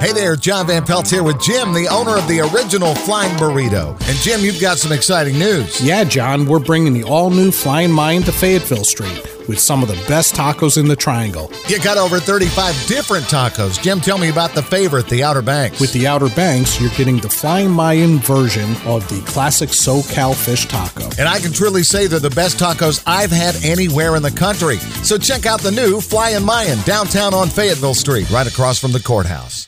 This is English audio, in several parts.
Hey there, John Van Pelt here with Jim, the owner of the original Flying Burrito. And Jim, you've got some exciting news. Yeah, John, we're bringing the all new Flying Mayan to Fayetteville Street with some of the best tacos in the triangle. You got over 35 different tacos. Jim, tell me about the favorite, the Outer Banks. With the Outer Banks, you're getting the Flying Mayan version of the classic SoCal fish taco. And I can truly say they're the best tacos I've had anywhere in the country. So check out the new Flying Mayan downtown on Fayetteville Street, right across from the courthouse.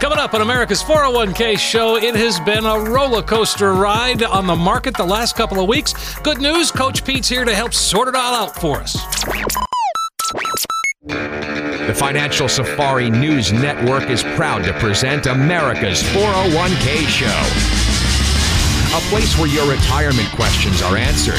Coming up on America's 401k show, it has been a roller coaster ride on the market the last couple of weeks. Good news, Coach Pete's here to help sort it all out for us. The Financial Safari News Network is proud to present America's 401k show. A place where your retirement questions are answered,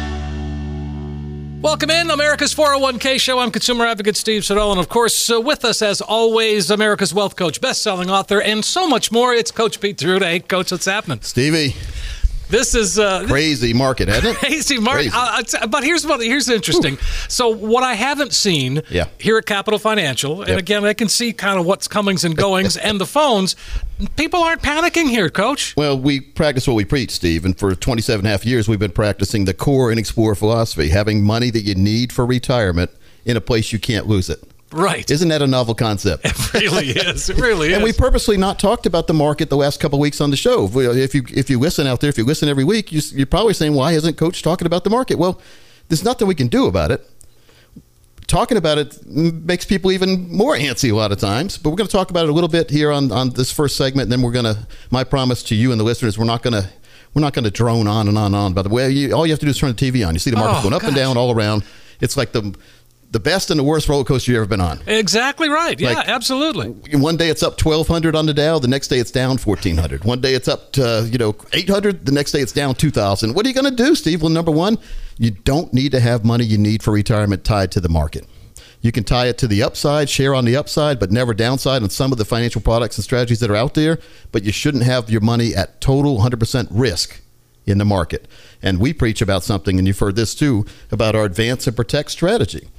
Welcome in, America's 401k show. I'm consumer advocate Steve Siddall, and of course, uh, with us as always, America's Wealth Coach, best-selling author, and so much more. It's Coach Pete D'Arruda. Hey, Coach, what's happening? Stevie, This is uh, crazy market, hasn't it? crazy, Mark. Crazy. Uh, uh, but here's what here's interesting. So what I haven't seen Yeah. here at Capital Financial, and Yep. again, I can see kind of what's comings and goings, and the phones. People aren't panicking here, Coach. Well, we practice what we preach, Steve, and for 27 and a half years, we've been practicing the core and explore philosophy, having money that you need for retirement in a place you can't lose it. Right. Isn't that a novel concept? It really is. It really is. And we purposely not talked about the market the last couple of weeks on the show. If you if you listen out there, if you listen every week, you, you're probably saying, "Why isn't Coach talking about the market?" Well, there's nothing we can do about it. Talking about it makes people even more antsy a lot of times. But we're going to talk about it a little bit here on on this first segment, and then we're going to. My promise to you and the listeners, we're not going to. We're not going to drone on and on and on. By the way, you, all you have to do is turn the TV on. You see the market Oh, going up and down all around. It's like the the best and the worst roller coaster you've ever been on. exactly right. Yeah, Like- absolutely. One day it's up 1200 on the Dow, the next day it's down 1400. One day it's up to, you know, 800, the next day it's down 2000. What are you going to do, Steve? Well, number 1, you don't need to have money you need for retirement tied to the market. You can tie it to the upside, share on the upside, but never downside on some of the financial products and strategies that are out there, but you shouldn't have your money at total 100% risk in the market. And we preach about something and you've heard this too about our advance and protect strategy.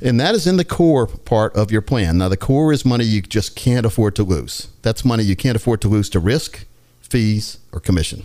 And that is in the core part of your plan. Now, the core is money you just can't afford to lose. That's money you can't afford to lose to risk, fees, or commission.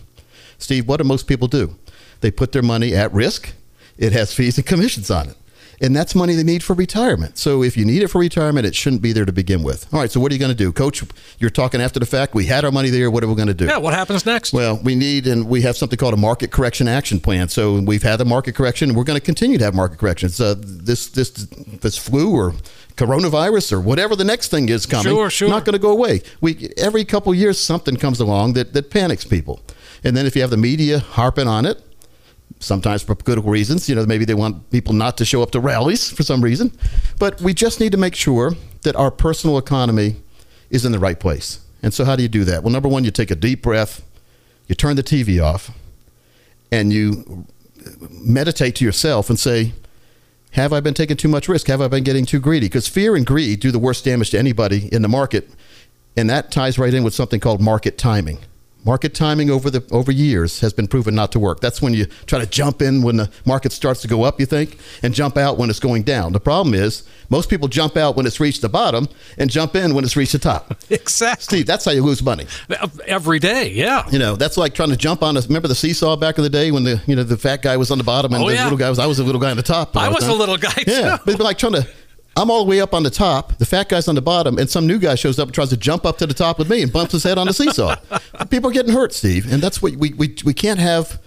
Steve, what do most people do? They put their money at risk. It has fees and commissions on it. And that's money they need for retirement. So if you need it for retirement, it shouldn't be there to begin with. All right, so what are you going to do? Coach, you're talking after the fact. We had our money there. What are we going to do? Yeah, what happens next? Well, we need, and we have something called a market correction action plan. So we've had the market correction, and we're going to continue to have market corrections. Uh, this, this, this flu or coronavirus or whatever the next thing is coming, Sure, sure. not going to go away. We every couple of years something comes along that that panics people, and then if you have the media harping on it, sometimes for good reasons. You know, maybe they want people not to show up to rallies for some reason. But we just need to make sure that our personal economy is in the right place. And so, how do you do that? Well, number one, you take a deep breath, you turn the TV off, and you meditate to yourself and say, have I been taking too much risk? Have I been getting too greedy? Because fear and greed do the worst damage to anybody in the market. And that ties right in with something called market timing. Market timing over the over years has been proven not to work. That's when you try to jump in when the market starts to go up, you think, and jump out when it's going down. The problem is most people jump out when it's reached the bottom and jump in when it's reached the top. exactly. Steve, that's how you lose money. Every day, yeah. You know, that's like trying to jump on a remember the seesaw back in the day when the you know the fat guy was on the bottom and Oh, the yeah. little guy was I was the little guy on the top. I was a little guy, Yeah, too. but like trying to. I'm all the way up on the top. The fat guy's on the bottom, and some new guy shows up and tries to jump up to the top with me and bumps his head on the seesaw. People are getting hurt, Steve, and that's what we we we can't have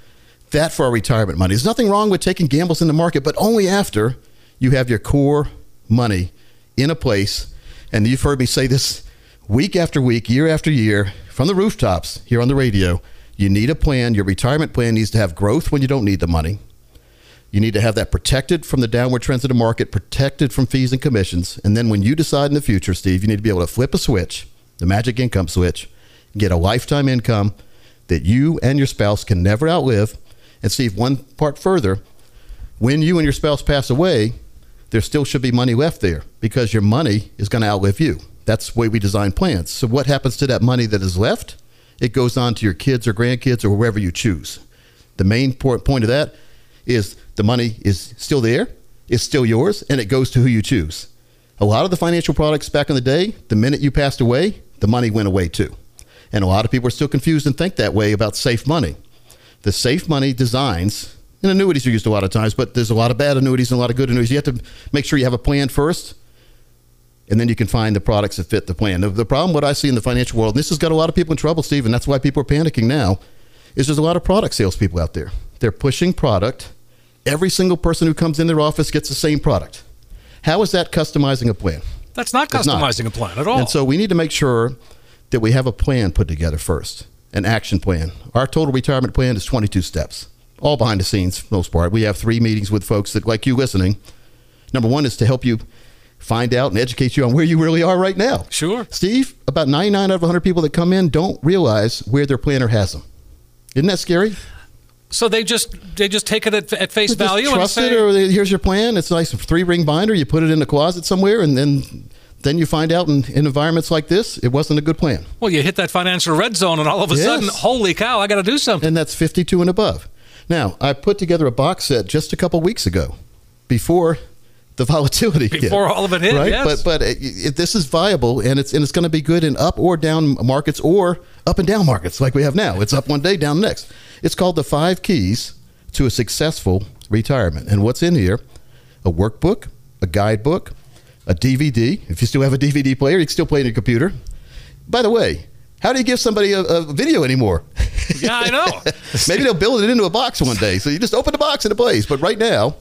that for our retirement money. There's nothing wrong with taking gambles in the market, but only after you have your core money in a place And you've heard me say this week after week, year after year, from the rooftops here on the radio. You need a plan. Your retirement plan needs to have growth when you don't need the money. You need to have that protected from the downward trends of the market, protected from fees and commissions. And then when you decide in the future, Steve, you need to be able to flip a switch, the magic income switch, get a lifetime income that you and your spouse can never outlive. And Steve, one part further, when you and your spouse pass away, there still should be money left there because your money is going to outlive you. That's the way we design plans. So what happens to that money that is left? It goes on to your kids or grandkids or wherever you choose. The main point of that is the money is still there, it's still yours, and it goes to who you choose. A lot of the financial products back in the day, the minute you passed away, the money went away too. And a lot of people are still confused and think that way about safe money. The safe money designs, and annuities are used a lot of times, but there's a lot of bad annuities and a lot of good annuities. You have to make sure you have a plan first, and then you can find the products that fit the plan. The, the problem, what I see in the financial world, and this has got a lot of people in trouble, Steve, and that's why people are panicking now, is there's a lot of product salespeople out there. They're pushing product every single person who comes in their office gets the same product. How is that customizing a plan? That's not customizing not. a plan at all. And so we need to make sure that we have a plan put together first, an action plan. Our total retirement plan is 22 steps, all behind the scenes for the most part. We have three meetings with folks that, like you listening. Number one is to help you find out and educate you on where you really are right now. Sure. Steve, about 99 out of 100 people that come in don't realize where their planner has them. Isn't that scary? So they just they just take it at, at face value trust and say, it, or here's your plan. It's a nice three ring binder. You put it in a closet somewhere, and then then you find out in, in, environments like this, it wasn't a good plan. Well, you hit that financial red zone, and all of a yes. sudden, holy cow, I got to do something. And that's 52 and above. Now, I put together a box set just a couple weeks ago, before the volatility before hit, all of it hit. Right, yes. but but it, it, this is viable, and it's and it's going to be good in up or down markets, or up and down markets like we have now. It's up one day, down next. It's called the five keys to a successful retirement. And what's in here? A workbook, a guidebook, a DVD. If you still have a DVD player, you can still play on your computer. By the way, how do you give somebody a, a video anymore? Yeah, I know. Maybe they'll build it into a box one day. So you just open the box and it plays. But right now,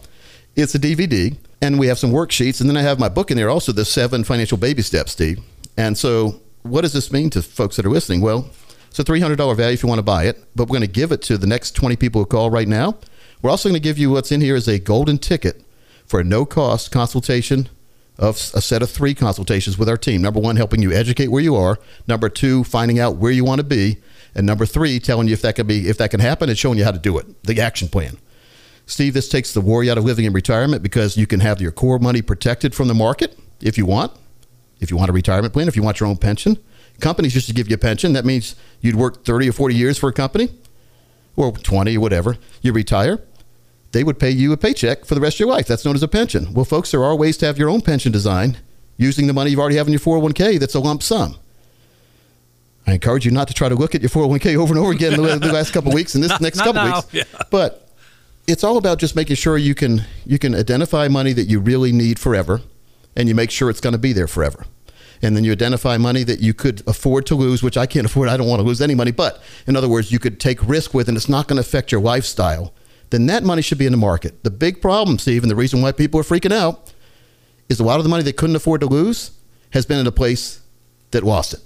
it's a DVD, and we have some worksheets. And then I have my book in there also, the seven financial baby steps, Steve. And so, what does this mean to folks that are listening? Well, it's a $300 value if you want to buy it, but we're going to give it to the next 20 people who call right now. We're also going to give you what's in here is a golden ticket for a no cost consultation of a set of three consultations with our team. Number one, helping you educate where you are. Number two, finding out where you want to be. And number three, telling you if that can be if that can happen and showing you how to do it. The action plan. Steve, this takes the worry out of living in retirement because you can have your core money protected from the market if you want. If you want a retirement plan, if you want your own pension, companies used to give you a pension. That means you'd work 30 or 40 years for a company, or 20 or whatever. You retire, they would pay you a paycheck for the rest of your life. That's known as a pension. Well, folks, there are ways to have your own pension design using the money you've already have in your 401k that's a lump sum. I encourage you not to try to look at your 401k over and over again the, the last couple of weeks and this not, next not couple now. weeks. Yeah. But it's all about just making sure you can you can identify money that you really need forever and you make sure it's going to be there forever and then you identify money that you could afford to lose, which I can't afford. I don't want to lose any money. But in other words, you could take risk with, and it's not going to affect your lifestyle. Then that money should be in the market. The big problem, Steve, and the reason why people are freaking out is a lot of the money they couldn't afford to lose has been in a place that lost it.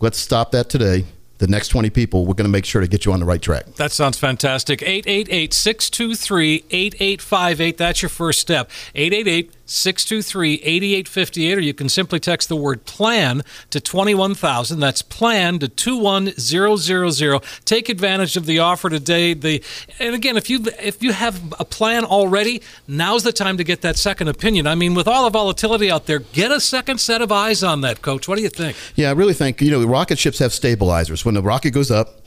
Let's stop that today the next 20 people, we're going to make sure to get you on the right track. That sounds fantastic. 888 623 8858. That's your first step. 888 623 8858, or you can simply text the word plan to 21000. That's plan to 21000. Take advantage of the offer today. The And again, if you if you have a plan already, now's the time to get that second opinion. I mean, with all the volatility out there, get a second set of eyes on that, coach. What do you think? Yeah, I really think, you know, rocket ships have stabilizers. When the rocket goes up,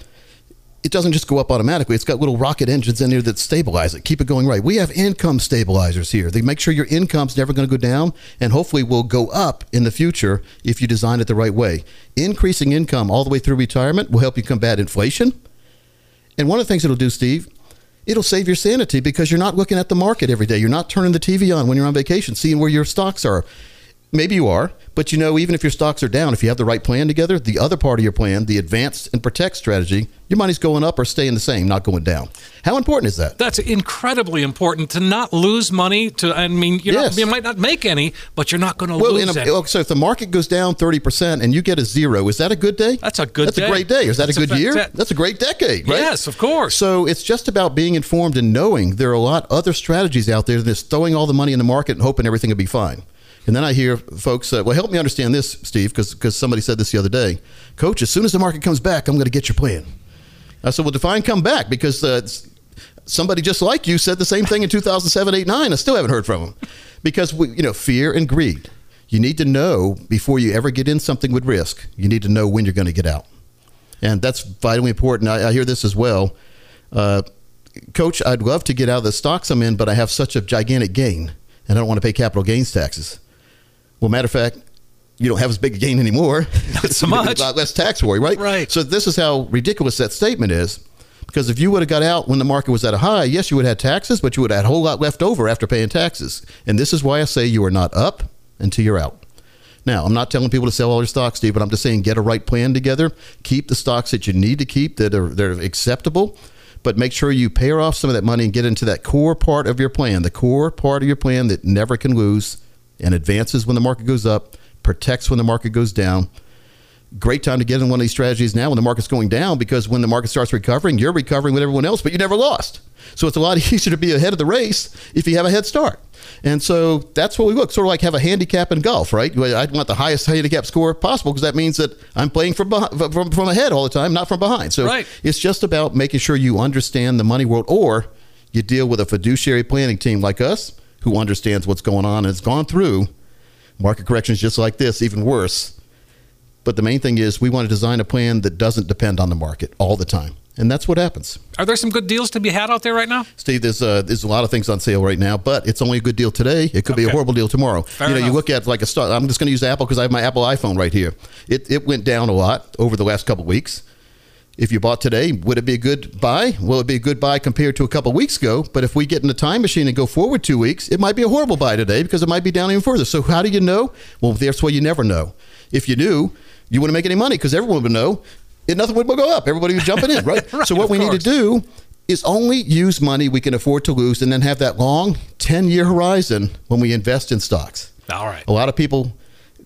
it doesn't just go up automatically. It's got little rocket engines in there that stabilize it, keep it going right. We have income stabilizers here. They make sure your income's never going to go down and hopefully will go up in the future if you design it the right way. Increasing income all the way through retirement will help you combat inflation. And one of the things it'll do, Steve, it'll save your sanity because you're not looking at the market every day. You're not turning the TV on when you're on vacation, seeing where your stocks are. Maybe you are, but you know, even if your stocks are down, if you have the right plan together, the other part of your plan, the advanced and protect strategy, your money's going up or staying the same, not going down. How important is that? That's incredibly important to not lose money. To I mean, Yes. not, you might not make any, but you're not going to Well, lose in a, oh, so if the market goes down 30% and you get a zero, is that a good day? That's a good That's day. a great day. Is that That's a a good year? That's a great decade, right? Yes, of course. So it's just about being informed and knowing there are a lot other strategies out there than just throwing all the money in the market and hoping everything will be fine. And then I hear folks, uh, well, help me understand this, Steve, because somebody said this the other day. Coach, as soon as the market comes back, I'm going to get your plan. I said, well, define come back because uh, somebody just like you said the same thing in 2007, 8, 9. I still haven't heard from them because, we, you know, fear and greed. You need to know before you ever get in something with risk, you need to know when you're going to get out. And that's vitally important. I, I hear this as well. Uh, Coach, I'd love to get out of the stocks I'm in, but I have such a gigantic gain and I don't want to pay capital gains taxes. Well, matter of fact, you don't have as big a gain anymore. Not so much. A lot less tax worry, right? Right. So this is how ridiculous that statement is. Because if you would have got out when the market was at a high, yes, you would have had taxes, but you would have had a whole lot left over after paying taxes. And this is why I say you are not up until you're out. Now, I'm not telling people to sell all your stocks, Steve, but I'm just saying get a right plan together. Keep the stocks that you need to keep that are, that are acceptable, but make sure you pay off some of that money and get into that core part of your plan, the core part of your plan that never can lose and advances when the market goes up, protects when the market goes down. Great time to get in one of these strategies now when the market's going down because when the market starts recovering, you're recovering with everyone else, but you never lost. So it's a lot easier to be ahead of the race if you have a head start. And so that's what we look sort of like have a handicap in golf, right? I want the highest handicap score possible because that means that I'm playing from, behind, from from ahead all the time, not from behind. So Right. it's just about making sure you understand the money world, or you deal with a fiduciary planning team like us who understands what's going on and has gone through market corrections just like this, even worse. But the main thing is we want to design a plan that doesn't depend on the market all the time. And that's what happens. Are there some good deals to be had out there right now? Steve, there's uh, there's a lot of things on sale right now, but it's only a good deal today. It could be a horrible deal tomorrow. Fair you know, you look at like a stock. I'm just going to use Apple because I have my Apple iPhone right here. It it went down a lot over the last couple of weeks. If you bought today, would it be a good buy? Will it'd be a good buy compared to a couple of weeks ago. But if we get in the time machine and go forward two weeks, it might be a horrible buy today because it might be down even further. So how do you know? Well, that's why you never know. If you knew, you wouldn't make any money because everyone would know. and nothing would go up. Everybody was jumping in, right? Right, so what we need to do is only use money we can afford to lose and then have that long 10 year horizon when we invest in stocks. All right. A lot of people,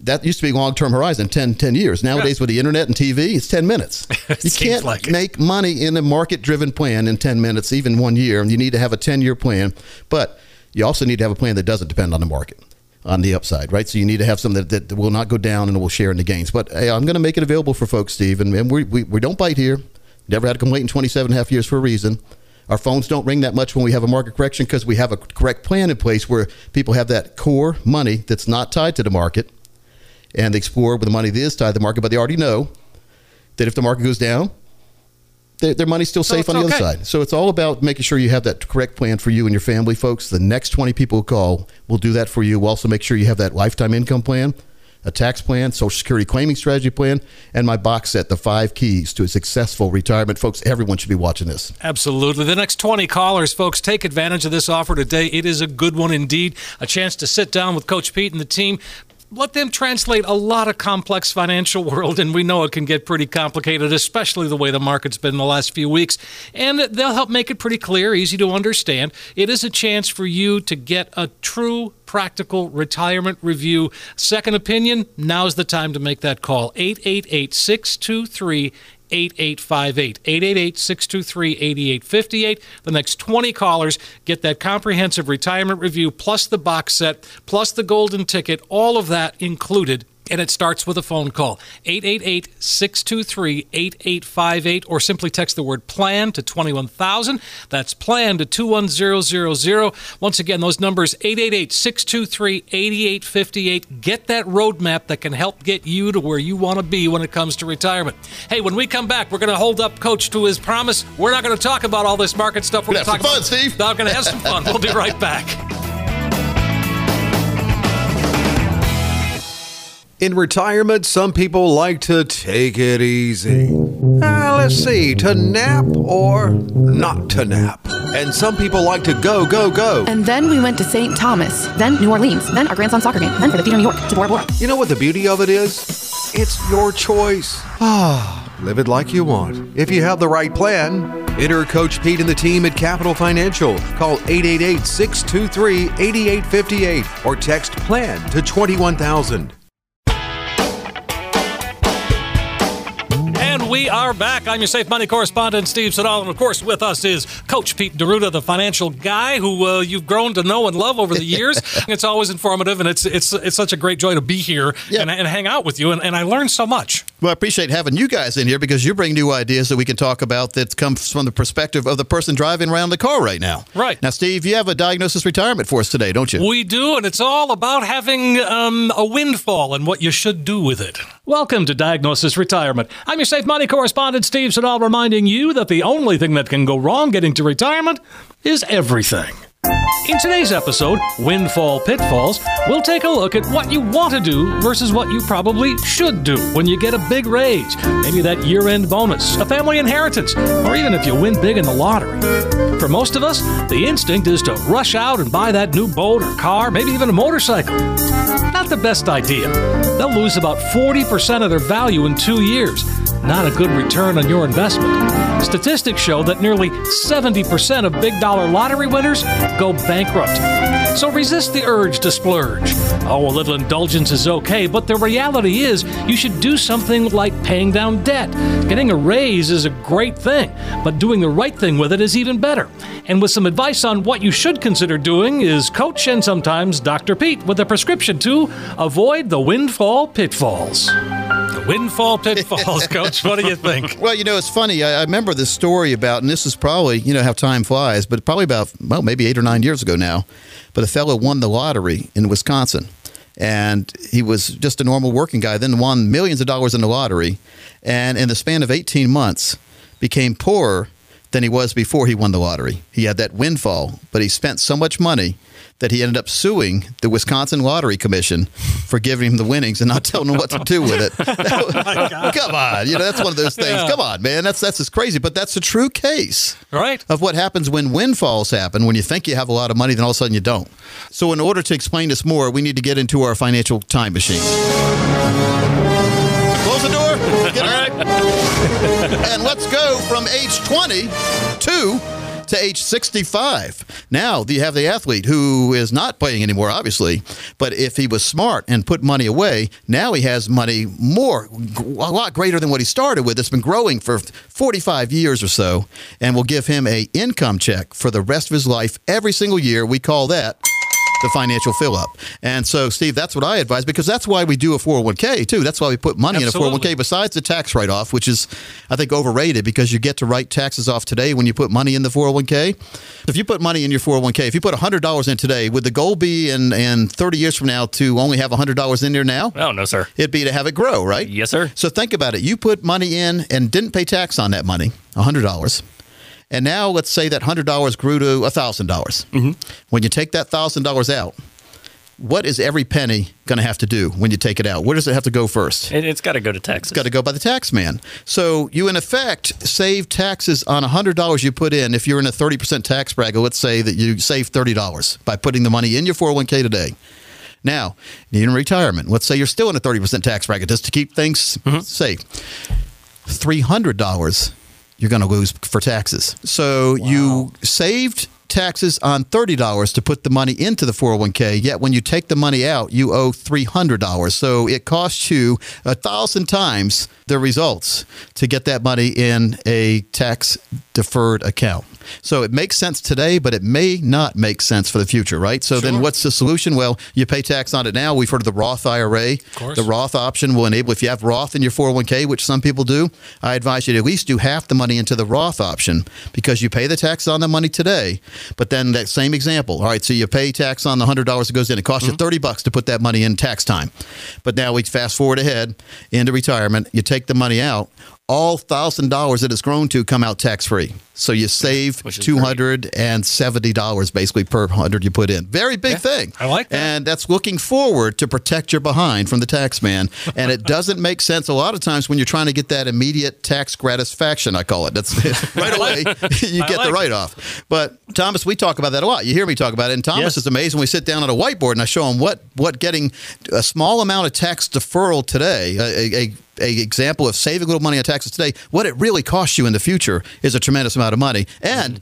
that used to be long term horizon, 10, 10 years. Nowadays, with the internet and TV, it's 10 minutes. It you can't like it. make money in a market driven plan in 10 minutes, even one year. And you need to have a 10 year plan. But you also need to have a plan that doesn't depend on the market on the upside, right? So you need to have something that, that will not go down and will share in the gains. But hey, I'm going to make it available for folks, Steve. And, and we, we, we don't bite here. Never had a complaint in 27 and a half years for a reason. Our phones don't ring that much when we have a market correction because we have a correct plan in place where people have that core money that's not tied to the market and they explore with the money that is tied to the market, but they already know that if the market goes down, their, their money's still So safe it's on the okay. other side. So it's all about making sure you have that correct plan for you and your family, folks. The next 20 people who call will do that for you. We'll also make sure you have that lifetime income plan, a tax plan, Social Security claiming strategy plan, and my box set, the five keys to a successful retirement. Folks, everyone should be watching this. Absolutely. The next 20 callers, folks, take advantage of this offer today. It is a good one indeed. A chance to sit down with Coach Pete and the team. Let them translate a lot of complex financial world, and we know it can get pretty complicated, especially the way the market's been the last few weeks. And they'll help make it pretty clear, easy to understand. It is a chance for you to get a true practical retirement review. Second opinion, now's the time to make that call. 888 623 8858. 888 623 8858. The next 20 callers get that comprehensive retirement review plus the box set plus the golden ticket, all of that included. And it starts with a phone call 888 623 8858 or simply text the word plan to 21000. That's plan to 21000. Once again, those numbers 888 623 8858. Get that roadmap that can help get you to where you want to be when it comes to retirement. Hey, when we come back, we're going to hold up Coach to his promise. We're not going to talk about all this market stuff. We're Gonna have talk some fun, about, Steve. We're going to have some fun. We'll be right back. In retirement, some people like to take it easy. Uh, let's see, to nap or not to nap. And some people like to go, go, go. And then we went to St. Thomas, then New Orleans, then our grandson's soccer game, then for the Theater New York to Bora Bora. You know what the beauty of it is? It's your choice. Ah, live it like you want. If you have the right plan, enter Coach Pete and the team at Capital Financial. Call 888 623 8858 or text PLAN to 21000. We are back. I'm your Safe Money correspondent, Steve Siddall. And of course, with us is Coach Pete D'Arruda, the financial guy who uh, you've grown to know and love over the years. it's always informative, and it's it's it's such a great joy to be here Yeah. and, and hang out with you. And, and I learned so much. Well, I appreciate having you guys in here because you bring new ideas that we can talk about that comes from the perspective of the person driving around the car right now. Right. Now, Steve, you have a diagnosis retirement for us today, don't you? We do, and it's all about having um, a windfall and what you should do with it. Welcome to Diagnosis Retirement. I'm your Safe Money correspondent, Steve Siddall, reminding you that the only thing that can go wrong getting to retirement is everything. In today's episode, Windfall Pitfalls, we'll take a look at what you want to do versus what you probably should do when you get a big raise. Maybe that year end bonus, a family inheritance, or even if you win big in the lottery. For most of us, the instinct is to rush out and buy that new boat or car, maybe even a motorcycle. Not the best idea. They'll lose about 40% of their value in two years. Not a good return on your investment. Statistics show that nearly 70% of big dollar lottery winners go bankrupt. So resist the urge to splurge. Oh, a little indulgence is okay, but the reality is you should do something like paying down debt. Getting a raise is a great thing, but doing the right thing with it is even better. And with some advice on what you should consider doing is Coach and sometimes Dr. Pete with a prescription to avoid the windfall pitfalls. The windfall pitfalls, Coach. What do you think? Well, you know, it's funny. I, I remember this story about, and this is probably, you know, how time flies, but probably about, well, maybe eight or nine years ago now. But a fellow won the lottery in Wisconsin. And he was just a normal working guy, then won millions of dollars in the lottery. And in the span of 18 months, became poorer than he was before he won the lottery. He had that windfall, but he spent so much money that he ended up suing the Wisconsin Lottery Commission for giving him the winnings and not telling him what to do with it. Come on, you know that's one of those things. Yeah. Come on, man, that's that's just crazy, but that's a true case Right? of what happens when windfalls happen. When you think you have a lot of money, then all of a sudden you don't. So, in order to explain this more, we need to get into our financial time machine. Close the door. Get out. and let's go from age 20 to to age 65. Now, you have the athlete who is not playing anymore, obviously, but if he was smart and put money away, now he has money more, a lot greater than what he started with. It's been growing for 45 years or so, and will give him a income check for the rest of his life every single year. We call that the financial fill up. And so, Steve, that's what I advise because that's why we do a 401k too. That's why we put money Absolutely. in a 401k besides the tax write off, which is, I think, overrated because you get to write taxes off today when you put money in the 401k. If you put money in your 401k, if you put $100 in today, would the goal be in, in 30 years from now to only have $100 in there now? Oh, no, sir. It'd be to have it grow, right? Yes, sir. So think about it. You put money in and didn't pay tax on that money, $100. And now let's say that $100 grew to 1,000. dollars Mm-hmm. When you take that $1,000 out, what is every penny going to have to do when you take it out? Where does it have to go first? It, it's got to go to Texas. It's got to go by the tax man. So you, in effect, save taxes on $100 you put in. If you're in a 30% tax bracket, let's say that you save $30 by putting the money in your 401k today. Now, in retirement. Let's say you're still in a 30% tax bracket just to keep things safe. $300 you're going to lose for taxes. So you saved taxes on $30 to put the money into the 401k, yet when you take the money out, you owe $300. So it costs you a thousand times the results to get that money in a tax deferred account. So it makes sense today, but it may not make sense for the future, right? So then what's the solution? Well, you pay tax on it now. We've heard of the Roth IRA. course. The Roth option will enable, if you have Roth in your 401k, which some people do, I advise you to at least do half the money into the Roth option because you pay the tax on the money today. But then that same example, all right, so you pay tax on the $100 that goes in. It costs you mm-hmm. 30 bucks to put that money in tax time. But now we fast forward ahead into retirement. You take the money out. All thousand dollars that it's grown to come out tax free. So you save two hundred and seventy dollars basically per hundred you put in. Very big thing. I like that. And that's looking forward to protect your behind from the tax man. And it doesn't make sense a lot of times when you're trying to get that immediate tax gratisfaction. I call it. That's right away you get like the it. write off. But Thomas, we talk about that a lot. You hear me talk about it. And Thomas Yes. is amazed when we sit down at a whiteboard and I show him what what getting a small amount of tax deferral today, a, a, a example of saving a little money on taxes today, what it really costs you in the future is a tremendous amount of money. And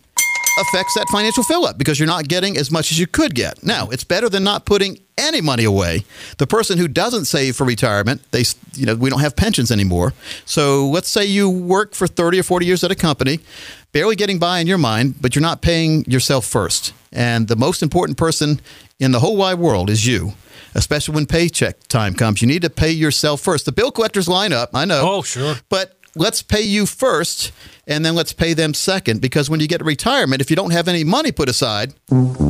affects that financial fill up because you're not getting as much as you could get. Now, it's better than not putting any money away. The person who doesn't save for retirement, they you know, we don't have pensions anymore. So, let's say you work for 30 or 40 years at a company, barely getting by in your mind, but you're not paying yourself first. And the most important person in the whole wide world is you. Especially when paycheck time comes, you need to pay yourself first. The bill collectors line up, I know. Oh, sure. But let's pay you first and then let's pay them second because when you get to retirement, if you don't have any money put aside, what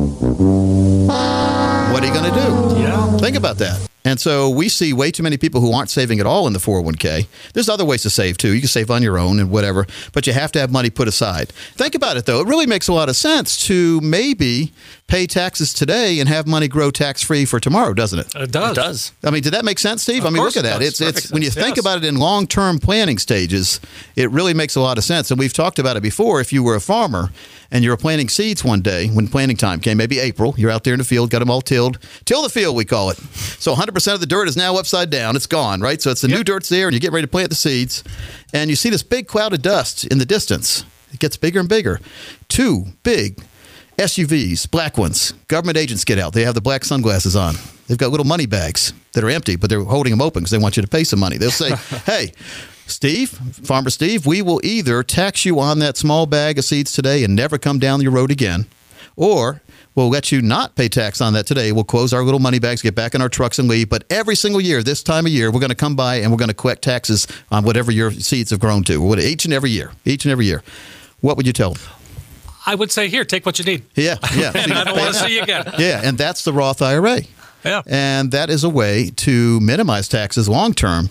are you going to do? Yeah. Think about that. And so we see way too many people who aren't saving at all in the 401k. There's other ways to save too. You can save on your own and whatever, but you have to have money put aside. Think about it though. It really makes a lot of sense to maybe pay taxes today and have money grow tax free for tomorrow, doesn't it? It does. It does. I mean, did that make sense, Steve? Of I mean, look at it that. does. It's it's Perfect when you sense. think Yes. about it in long-term planning stages, it really makes a lot of sense. And we've talked about it before. If you were a farmer and you were planting seeds one day when planting time came, maybe April, you're out there in the field, got them all tilled. Till the field, we call it. So 100% of the dirt is now upside down. It's gone, right? So it's the new dirt's there, and you get ready to plant the seeds, and you see this big cloud of dust in the distance. It gets bigger and bigger. Two big SUVs, black ones. Government agents get out. They have the black sunglasses on. They've got little money bags that are empty, but they're holding them open because they want you to pay some money. They'll say, hey, Steve, Farmer Steve, we will either tax you on that small bag of seeds today and never come down your road again, or we'll let you not pay tax on that today. We'll close our little money bags, get back in our trucks, and leave. But every single year, this time of year, we're going to come by and we're going to collect taxes on whatever your seeds have grown to, What- each and every year, each and every year. What would you tell them? I would say here, take what you need. Yeah, yeah. And I don't want to see you again. Yeah, and that's the Roth IRA. Yeah. And that is a way to minimize taxes long term.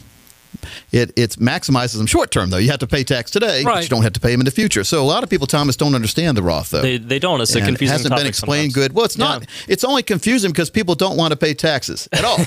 It it maximizes them short term though. You have to pay tax today, but you don't have to pay them in the future. So a lot of people, Thomas, don't understand the Roth though. They, they don't. It's a confusing It hasn't been explained sometimes. good. Well, it's not. Yeah. It's only confusing because people don't want to pay taxes at all.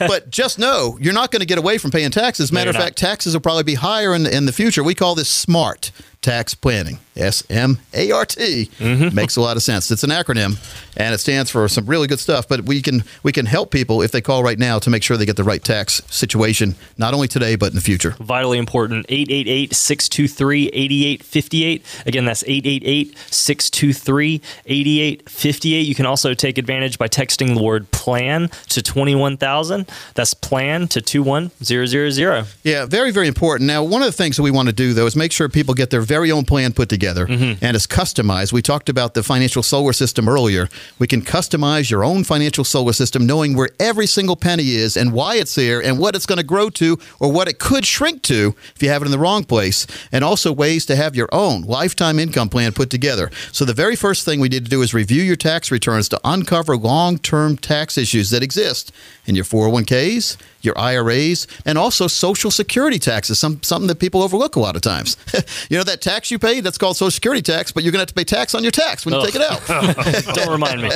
but just know you're not going to get away from paying taxes. Matter you're of not. fact, taxes will probably be higher in, in the future. We call this SMART tax planning. S M A R T Mm-hmm. makes a lot of sense. It's an acronym, and it stands for some really good stuff. But we can we can help people if they call right now to make sure they get the right tax situation, not only today but in the future. Vitally important. 888 623 8858. Again, that's 888 623 8858. You can also take advantage by texting the word plan to 21000. That's plan to 21000. Yeah, very, very important. Now, one of the things that we want to do, though, is make sure people get their very own plan put together Mm-hmm. and it's customized. We talked about the financial solar system earlier. We can customize your own financial solar system, knowing where every single penny is and why it's there and what it's going to grow to or what it could shrink to if you have it in the wrong place, and also ways to have your own lifetime income plan put together. So, the very first thing we need to do is review your tax returns to uncover long term tax issues that exist in your 401ks, your IRAs, and also Social Security taxes, some, something that people overlook a lot of times. you know, that tax you paid, that's called Social Security tax, but you're going to have to pay tax on your tax when you oh. take it out. Don't remind me.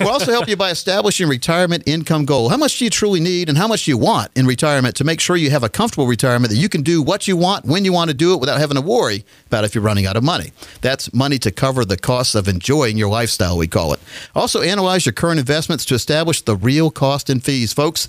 We'll also help you by establishing retirement income goal. How much do you truly need and how much do you want in retirement to make sure you have a comfortable retirement that you can do what you want when you want to do it without having to worry about if you're running out of money? That's money to cover the costs of enjoying your lifestyle, we call it. Also, analyze your current investments to establish the real cost and fees. Folks,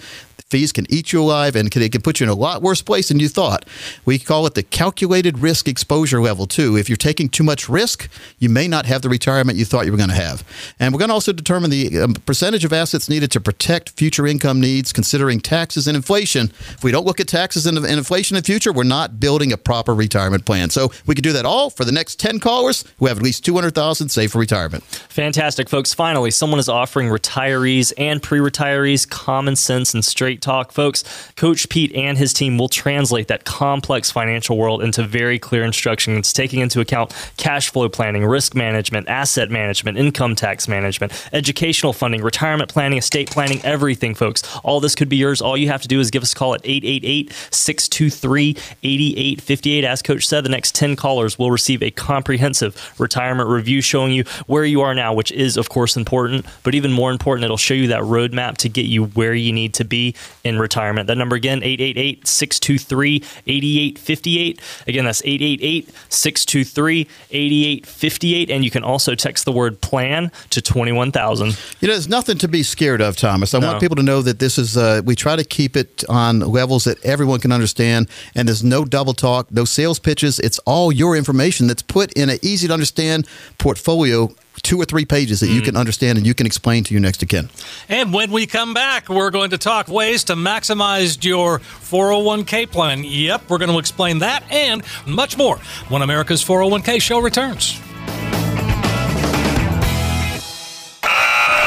fees can eat you alive and can, it can put you in a lot worse place than you thought. We call it the calculated risk exposure level, too. If you're taking too much risk, you may not have the retirement you thought you were going to have. And we're going to also determine the um, percentage of assets needed to protect future income needs, considering taxes and inflation. If we don't look at taxes and, inflation in the future, we're not building a proper retirement plan. So we can do that all for the next 10 callers who have at least 200000 saved for retirement. Fantastic, folks. Finally, someone is offering retirees and pre retirees common sense and straightforward talk, folks. Coach Pete and his team will translate that complex financial world into very clear instructions, taking into account cash flow planning, risk management, asset management, income tax management, educational funding, retirement planning, estate planning, everything, folks. All this could be yours. All you have to do is give us a call at 888 623 8858. As Coach said, the next 10 callers will receive a comprehensive retirement review showing you where you are now, which is, of course, important. But even more important, it'll show you that roadmap to get you where you need to be in retirement. That number again, 888 623 8858. Again, that's 888 623 8858. And you can also text the word plan to 21000. You know, there's nothing to be scared of, Thomas. I No. want people to know that this is, uh, we try to keep it on levels that everyone can understand, and there's no double talk, no sales pitches. It's all your information that's put in an easy to understand portfolio, two or three pages that you mm-hmm. can understand and you can explain to your next of kin. And when we come back, we're going to talk ways to maximize your 401k plan. Yep, we're going to explain that and much more when America's 401k show returns.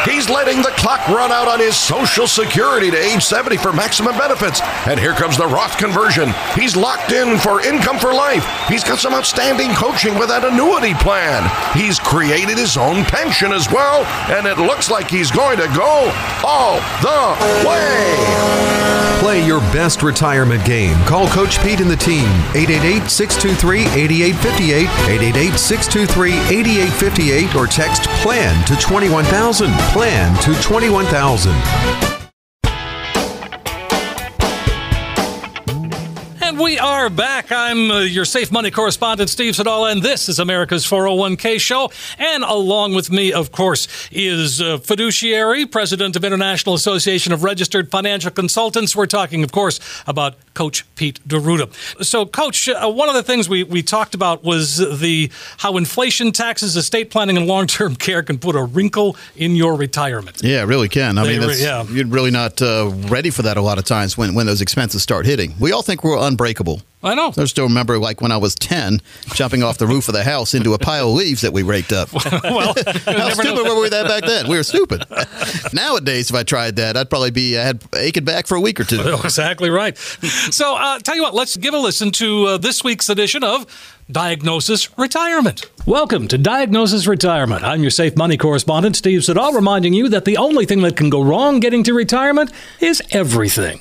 He's letting the clock run out on his Social Security to age 70 for maximum benefits. And here comes the Roth conversion. He's locked in for income for life. He's got some outstanding coaching with that annuity plan. He's created his own pension as well. And it looks like he's going to go all the way. Play your best retirement game. Call Coach Pete and the team 888 623 8858, 888 623 8858, or text PLAN to 21000. PLAN to 21000. And we are back. I'm uh, your safe money correspondent, Steve Siddall, and this is America's 401k show. And along with me, of course, is uh, fiduciary, president of International Association of Registered Financial Consultants. We're talking, of course, about Coach Pete D'Arruda. So, Coach, uh, one of the things we, we talked about was the how inflation, taxes, estate planning, and long term care can put a wrinkle in your retirement. Yeah, it really can. I They mean, re- yeah. you're really not uh, ready for that a lot of times when, when those expenses start hitting. We all think we're unbreakable. I know. I still remember, like when I was ten, jumping off the roof of the house into a pile of leaves that we raked up. well, How stupid were we that back then? We were stupid. Nowadays, if I tried that, I'd probably be I had aching back for a week or two. exactly right. So, uh, tell you what, let's give a listen to uh, this week's edition of Diagnosis Retirement. Welcome to Diagnosis Retirement. I'm your safe money correspondent, Steve Siddall, reminding you that the only thing that can go wrong getting to retirement is everything.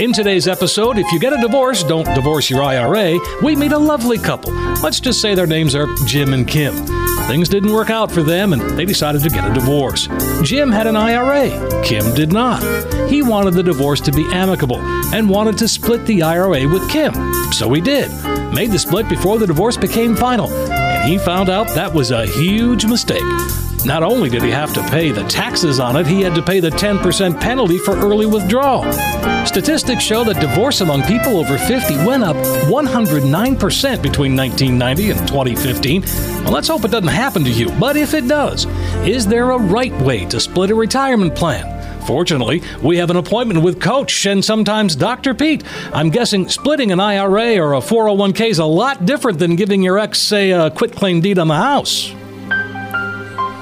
In today's episode, if you get a divorce, don't divorce your IRA. We meet a lovely couple. Let's just say their names are Jim and Kim. Things didn't work out for them and they decided to get a divorce. Jim had an IRA, Kim did not. He wanted the divorce to be amicable and wanted to split the IRA with Kim. So he did. Made the split before the divorce became final, and he found out that was a huge mistake. Not only did he have to pay the taxes on it, he had to pay the 10% penalty for early withdrawal. Statistics show that divorce among people over 50 went up 109% between 1990 and 2015. Well, let's hope it doesn't happen to you, but if it does, is there a right way to split a retirement plan? Fortunately, we have an appointment with Coach and sometimes Dr. Pete. I'm guessing splitting an IRA or a 401k is a lot different than giving your ex, say, a quit claim deed on the house.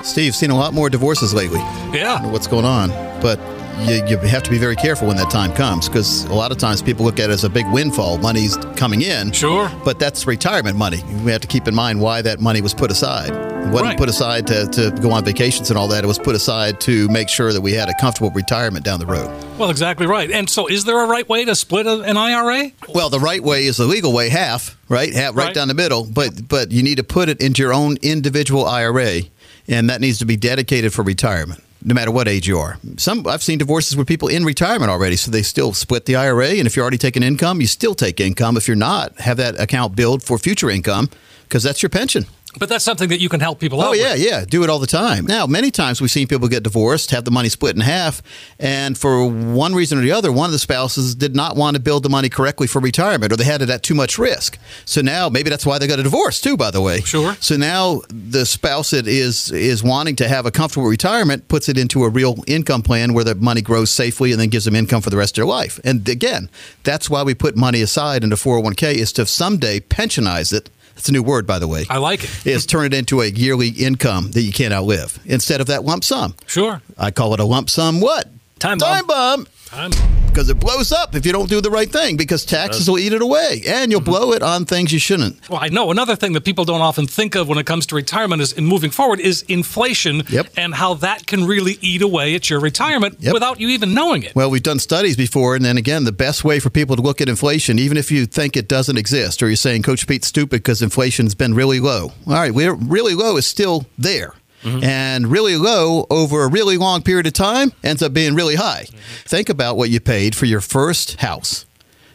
Steve, seen a lot more divorces lately. Yeah. I don't know what's going on, but you, you have to be very careful when that time comes because a lot of times people look at it as a big windfall. Money's coming in. Sure. But that's retirement money. We have to keep in mind why that money was put aside. It wasn't Right. put aside to, to go on vacations and all that. It was put aside to make sure that we had a comfortable retirement down the road. Well, exactly right. And so, is there a right way to split an IRA? Well, the right way is the legal way, half, right? Half, right, Right. down the middle. But but you need to put it into your own individual IRA, and that needs to be dedicated for retirement, no matter what age you are. Some I've seen divorces with people in retirement already, so they still split the IRA, and if you're already taking income, you still take income. If you're not, have that account billed for future income because that's your pension. But that's something that you can help people out Oh yeah, with. yeah. Do it all the time. Now, many times we've seen people get divorced, have the money split in half, and for one reason or the other, one of the spouses did not want to build the money correctly for retirement, or they had it at too much risk. So now maybe that's why they got a divorce too. By the way, Sure. So now the spouse that is is wanting to have a comfortable retirement puts it into a real income plan where the money grows safely and then gives them income for the rest of their life. And again, that's why we put money aside into 401k is to someday pensionize it. That's a new word, by the way I like it. is turn it into a yearly income that you can't outlive instead of that lump sum. Sure. I call it a lump sum what? Time bomb. Time bomb. Time. because it blows up if you don't do the right thing because taxes will eat it away and you'll mm-hmm. blow it on things you shouldn't. Well, I know another thing that people don't often think of when it comes to retirement is in moving forward is inflation Yep. and how that can really eat away at your retirement Yep. without you even knowing it. Well, we've done studies before, and then again, the best way for people to look at inflation, even if you think it doesn't exist, or you're saying Coach Pete's stupid because inflation's been really low. All right, we're really low is still there. Mm-hmm. And really low over a really long period of time ends up being really high. Mm-hmm. Think about what you paid for your first house.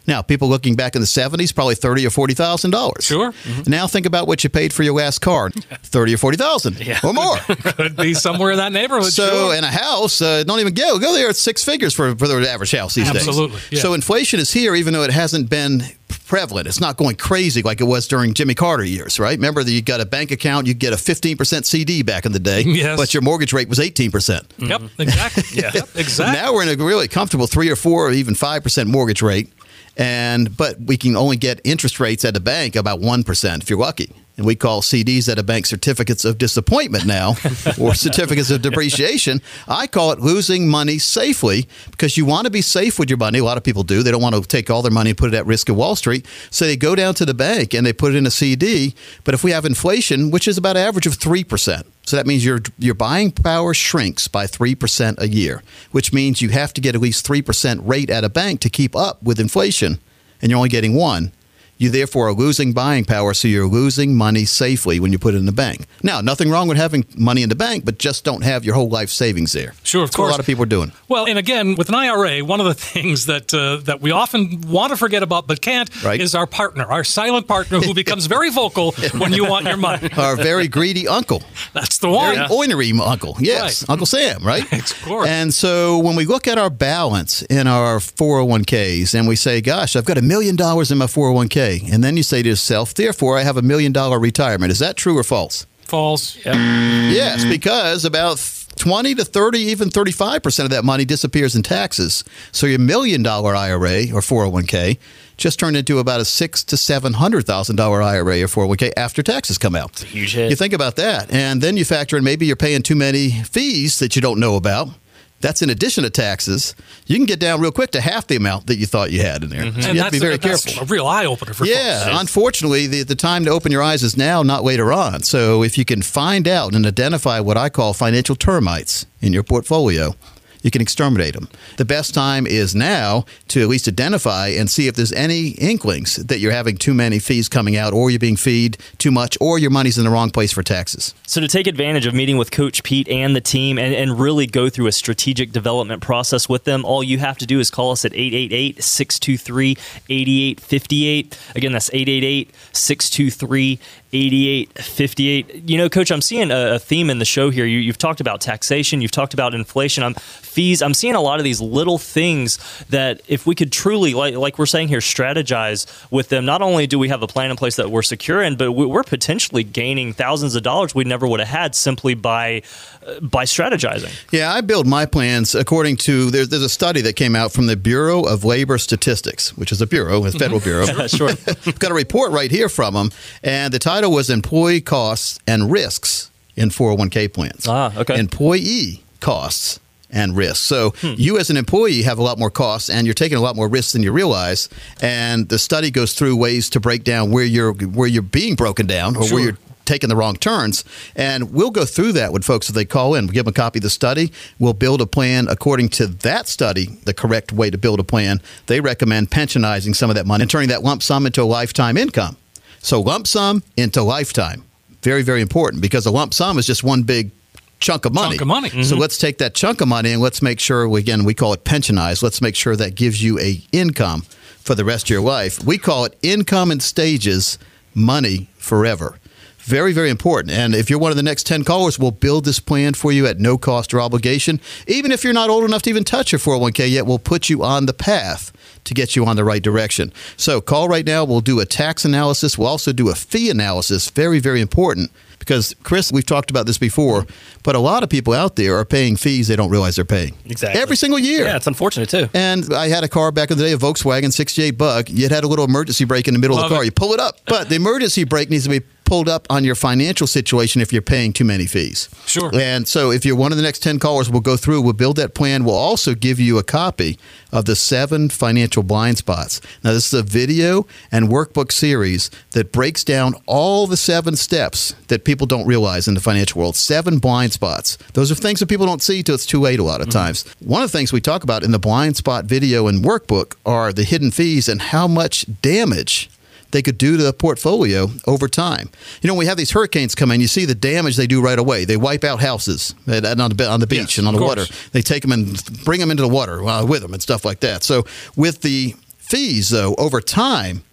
Now, people looking back in the seventies, probably thirty or forty thousand dollars. Sure. Now think about what you paid for your last car, thirty or forty thousand or more. Could be somewhere in that neighborhood. So, sure. in a house, uh, don't even go. Go there at six figures for, for the average house these Absolutely, days. yeah. So, inflation is here, even though it hasn't been prevalent. It's not going crazy like it was during Jimmy Carter years, right? Remember that you got a bank account, you get a 15% CD back in the day, Yes. but your mortgage rate was 18%. Yep, exactly. yeah. Yep, exactly. Now we're in a really comfortable three or four or even 5% mortgage rate. And but we can only get interest rates at a bank about 1% if you're lucky. And we call CDs at a bank certificates of disappointment now or certificates of depreciation. I call it losing money safely because you want to be safe with your money. A lot of people do. They don't want to take all their money and put it at risk at Wall Street. So they go down to the bank and they put it in a CD. But if we have inflation, which is about average of 3%, so that means your your buying power shrinks by 3% a year, which means you have to get at least 3% rate at a bank to keep up with inflation, and you're only getting 1. You therefore are losing buying power, so you're losing money safely when you put it in the bank. Now, nothing wrong with having money in the bank, but just don't have your whole life savings there. Sure, of That's course. a lot of people are doing. Well, and again, with an IRA, one of the things that uh, that we often want to forget about but can't Right. is our partner, our silent partner, who becomes very vocal when you want your money. Our very greedy uncle. That's the one. Very ornery uncle. Yes, Right. Uncle Sam, right? Of course. And so when we look at our balance in our 401ks and we say, gosh, I've got a million dollars in my 401k, and then you say to yourself, therefore, I have a million dollar retirement. Is that true or false? Falls. Yes, because about 20 to 30, even 35% of that money disappears in taxes. So your million dollar IRA or 401k just turned into about a six to seven hundred thousand dollar IRA or 401k after taxes come out. huge hit. You think about that, and then you factor in maybe you're paying too many fees that you don't know about. That's in addition to taxes. You can get down real quick to half the amount that you thought you had in there. Mm-hmm. So And you have to be very careful. a real eye opener for Yeah, folks. unfortunately, the, the time to open your eyes is now, not later on. So if you can find out and identify what I call financial termites in your portfolio, you can exterminate them. The best time is now to at least identify and see if there's any inklings that you're having too many fees coming out, or you're being feed too much, or your money's in the wrong place for taxes. So, to take advantage of meeting with Coach Pete and the team and, and really go through a strategic development process with them, all you have to do is call us at 888 623 8858. Again, that's 888 623 8858. You know, Coach, I'm seeing a, a theme in the show here. You, you've talked about taxation, you've talked about inflation, I'm, fees. I'm seeing a lot of these little things that if we could truly, like, like we're saying here, strategize with them, not only do we have a plan in place that we're secure in, but we- we're potentially gaining thousands of dollars we never would have had simply by uh, by strategizing. Yeah, I build my plans according to there's, there's a study that came out from the Bureau of Labor Statistics, which is a bureau, a federal bureau. sure. I've got a report right here from them, and the title was Employee Costs and Risks in 401k plans. Ah, okay. Employee costs and risks. So you as an employee have a lot more costs and you're taking a lot more risks than you realize. And the study goes through ways to break down where you're where you're being broken down or Sure. where you're taking the wrong turns. And we'll go through that with folks if they call in. We'll give them a copy of the study. We'll build a plan according to that study, the correct way to build a plan. They recommend pensionizing some of that money and turning that lump sum into a lifetime income. So lump sum into lifetime. Very, very important because a lump sum is just one big chunk of money. Chunk of money. So mm-hmm. let's take that chunk of money and let's make sure, again, we call it pensionized. Let's make sure that gives you a income for the rest of your life. We call it income in stages, money forever. Very, very important. And if you're one of the next 10 callers, we'll build this plan for you at no cost or obligation. Even if you're not old enough to even touch your 401k yet, we'll put you on the path to get you on the right direction. So call right now. We'll do a tax analysis. We'll also do a fee analysis. Very, very important because, Chris, we've talked about this before, but a lot of people out there are paying fees they don't realize they're paying. Exactly. Every single year. Yeah, it's unfortunate too. And I had a car back in the day, a Volkswagen 68 Bug. You had a little emergency brake in the middle of the car. it. You pull it up, but the emergency brake needs to be pulled up on your financial situation if you're paying too many fees. Sure. And so if you're one of the next 10 callers, we'll go through, we'll build that plan. We'll also give you a copy of the seven financial blind spots. Now, this is a video and workbook series that breaks down all the seven steps that people don't realize in the financial world. Seven blind spots. Those are things that people don't see till it's too late a lot of mm-hmm. times. One of the things we talk about in the blind spot video and workbook are the hidden fees and how much damage they could do to the portfolio over time. You know, when we have these hurricanes come in, you see the damage they do right away. They wipe out houses on the, on the beach Yes, and on the of water. They take them and bring them into the water uh, with them and stuff like that. So with the fees, though, over time,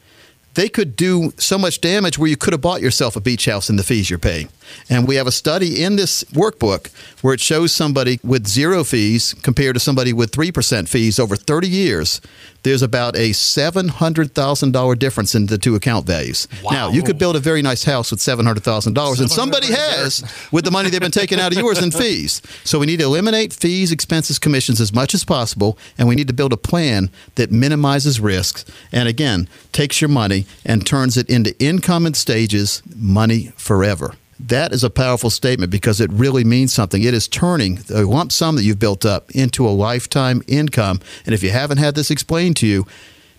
they could do so much damage where you could have bought yourself a beach house in the fees you're paying. And we have a study in this workbook where it shows somebody with zero fees compared to somebody with 3% fees over 30 years. There's about a $700,000 difference in the two account values. Now, you could build a very nice house with $700,000, and somebody has with the money they've been taking out of yours in fees. So we need to eliminate fees, expenses, commissions as much as possible, and we need to build a plan that minimizes risks and, again, takes your money and turns it into income in stages, money forever. That is a powerful statement because it really means something. It is turning a lump sum that you've built up into a lifetime income. And if you haven't had this explained to you,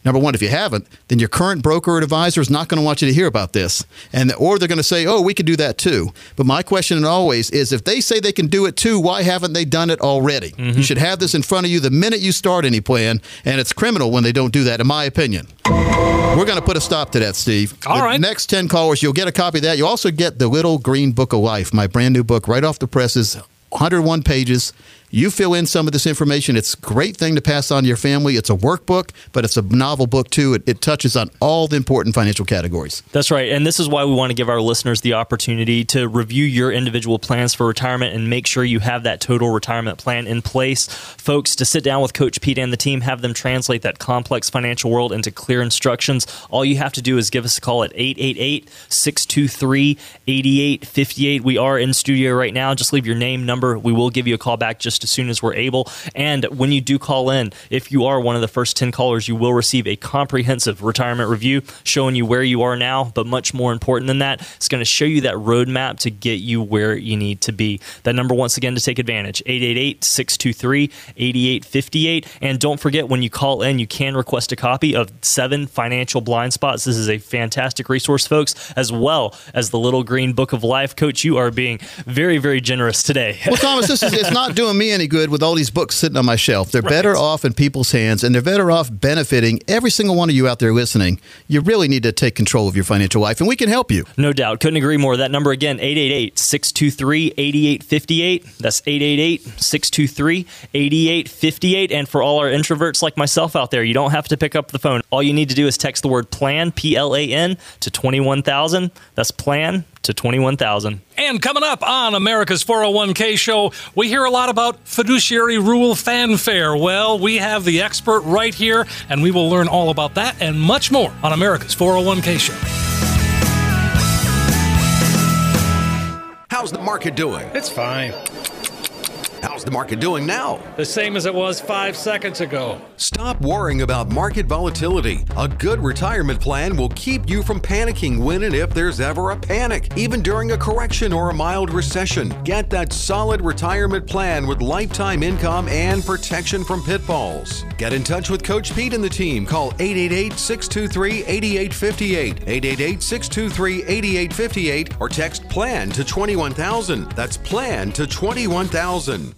Number one, if you haven't, then your current broker or advisor is not going to want you to hear about this, and or they're going to say, "Oh, we could do that too." But my question always is, if they say they can do it too, why haven't they done it already? Mm-hmm. You should have this in front of you the minute you start any plan, and it's criminal when they don't do that, in my opinion. We're going to put a stop to that, Steve. All the right. Next 10 callers, you'll get a copy of that. You also get the Little Green Book of Life, my brand new book right off the presses, 101 pages. You fill in some of this information. It's a great thing to pass on to your family. It's a workbook, but it's a novel book too. It, it touches on all the important financial categories. That's right. And this is why we want to give our listeners the opportunity to review your individual plans for retirement and make sure you have that total retirement plan in place. Folks, to sit down with Coach Pete and the team, have them translate that complex financial world into clear instructions. All you have to do is give us a call at 888 623 8858. We are in studio right now. Just leave your name, number. We will give you a call back just as soon as we're able. And when you do call in, if you are one of the first 10 callers, you will receive a comprehensive retirement review showing you where you are now. But much more important than that, it's going to show you that roadmap to get you where you need to be. That number, once again, to take advantage 888 623 8858. And don't forget, when you call in, you can request a copy of Seven Financial Blind Spots. This is a fantastic resource, folks, as well as the Little Green Book of Life. Coach, you are being very, very generous today. Well, Thomas, this is it's not doing me any good with all these books sitting on my shelf. They're better off in people's hands, and they're better off benefiting every single one of you out there listening. You really need to take control of your financial life, and we can help you. No doubt. Couldn't agree more. That number again, 888 623 8858. That's 888 623 8858. And for all our introverts like myself out there, you don't have to pick up the phone. All you need to do is text the word plan, P L A N, to 21000. That's plan to 21000. And coming up on America's 401k show, we hear a lot about fiduciary rule fanfare. Well, we have the expert right here, and we will learn all about that and much more on America's 401k show. How's the market doing? It's fine. How's the market doing now? The same as it was five seconds ago. Stop worrying about market volatility. A good retirement plan will keep you from panicking when and if there's ever a panic, even during a correction or a mild recession. Get that solid retirement plan with lifetime income and protection from pitfalls. Get in touch with Coach Pete and the team. Call 888 623 8858, 888 623 8858, or text PLAN to 21000. That's PLAN to 21000.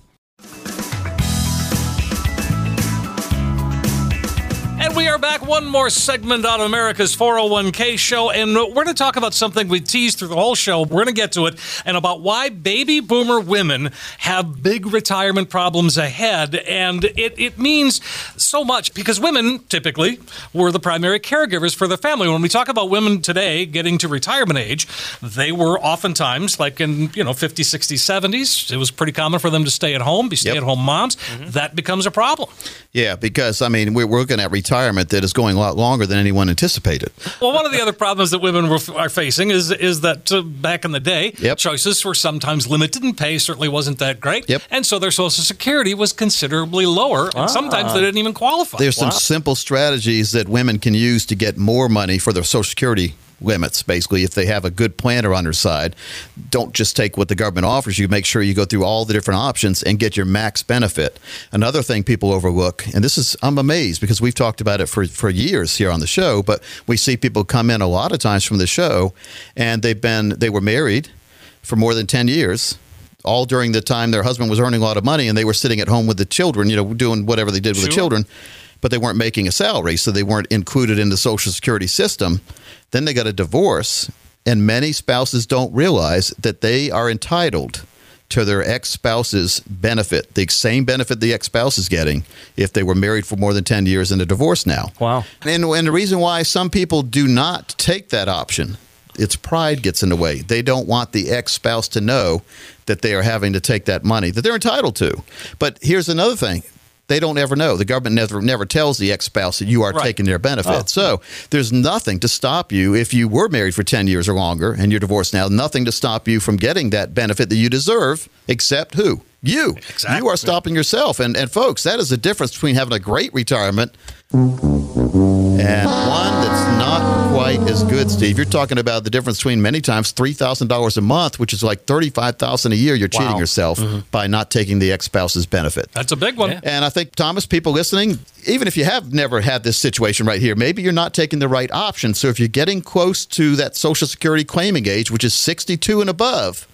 And we are back. One more segment on America's 401k show. And we're going to talk about something we teased through the whole show. We're going to get to it. And about why baby boomer women have big retirement problems ahead. And it, it means so much because women typically were the primary caregivers for the family. When we talk about women today getting to retirement age, they were oftentimes, like in, you know, 50s, 60s, 70s, it was pretty common for them to stay at home, be stay at home moms. Mm-hmm. That becomes a problem. Yeah, because I mean, we're, we're looking at retirement retirement that is going a lot longer than anyone anticipated. Well, one of the other problems that women were, are facing is is that uh, back in the day, Yep. choices were sometimes limited, and pay certainly wasn't that great. Yep. And so their Social Security was considerably lower, and sometimes they didn't even qualify. There's some simple strategies that women can use to get more money for their Social Security limits, basically, if they have a good planner on their side. Don't just take what the government offers you. Make sure you go through all the different options and get your max benefit. Another thing people overlook, and this is, I'm amazed because we've talked about it for, for years here on the show, but we see people come in a lot of times from the show and they've been, they were married for more than 10 years all during the time their husband was earning a lot of money and they were sitting at home with the children, you know, doing whatever they did with the children, but they weren't making a salary, so they weren't included in the Social Security system. Then they got a divorce, and many spouses don't realize that they are entitled to their ex spouse's benefit, the same benefit the ex spouse is getting if they were married for more than 10 years and a divorce now. Wow. And, and the reason why some people do not take that option, it's pride gets in the way. They don't want the ex spouse to know that they are having to take that money that they're entitled to. But here's another thing. They don't ever know. The government never never tells the ex spouse that you are Right. taking their benefit. Oh. So there's nothing to stop you if you were married for 10 years or longer and you're divorced now, nothing to stop you from getting that benefit that you deserve, except who? You. You are stopping yourself. And, and folks, that is the difference between having a great retirement and one that's not quite as good, Steve. You're talking about the difference between many times three thousand dollars a month, which is like thirty-five thousand a year. You're cheating Wow. yourself mm-hmm. by not taking the ex-spouse's benefit. That's a big one. And I think, Thomas, people listening, even if you have never had this situation right here, maybe you're not taking the right option. So if you're getting close to that Social Security claiming age, which is 62 and above,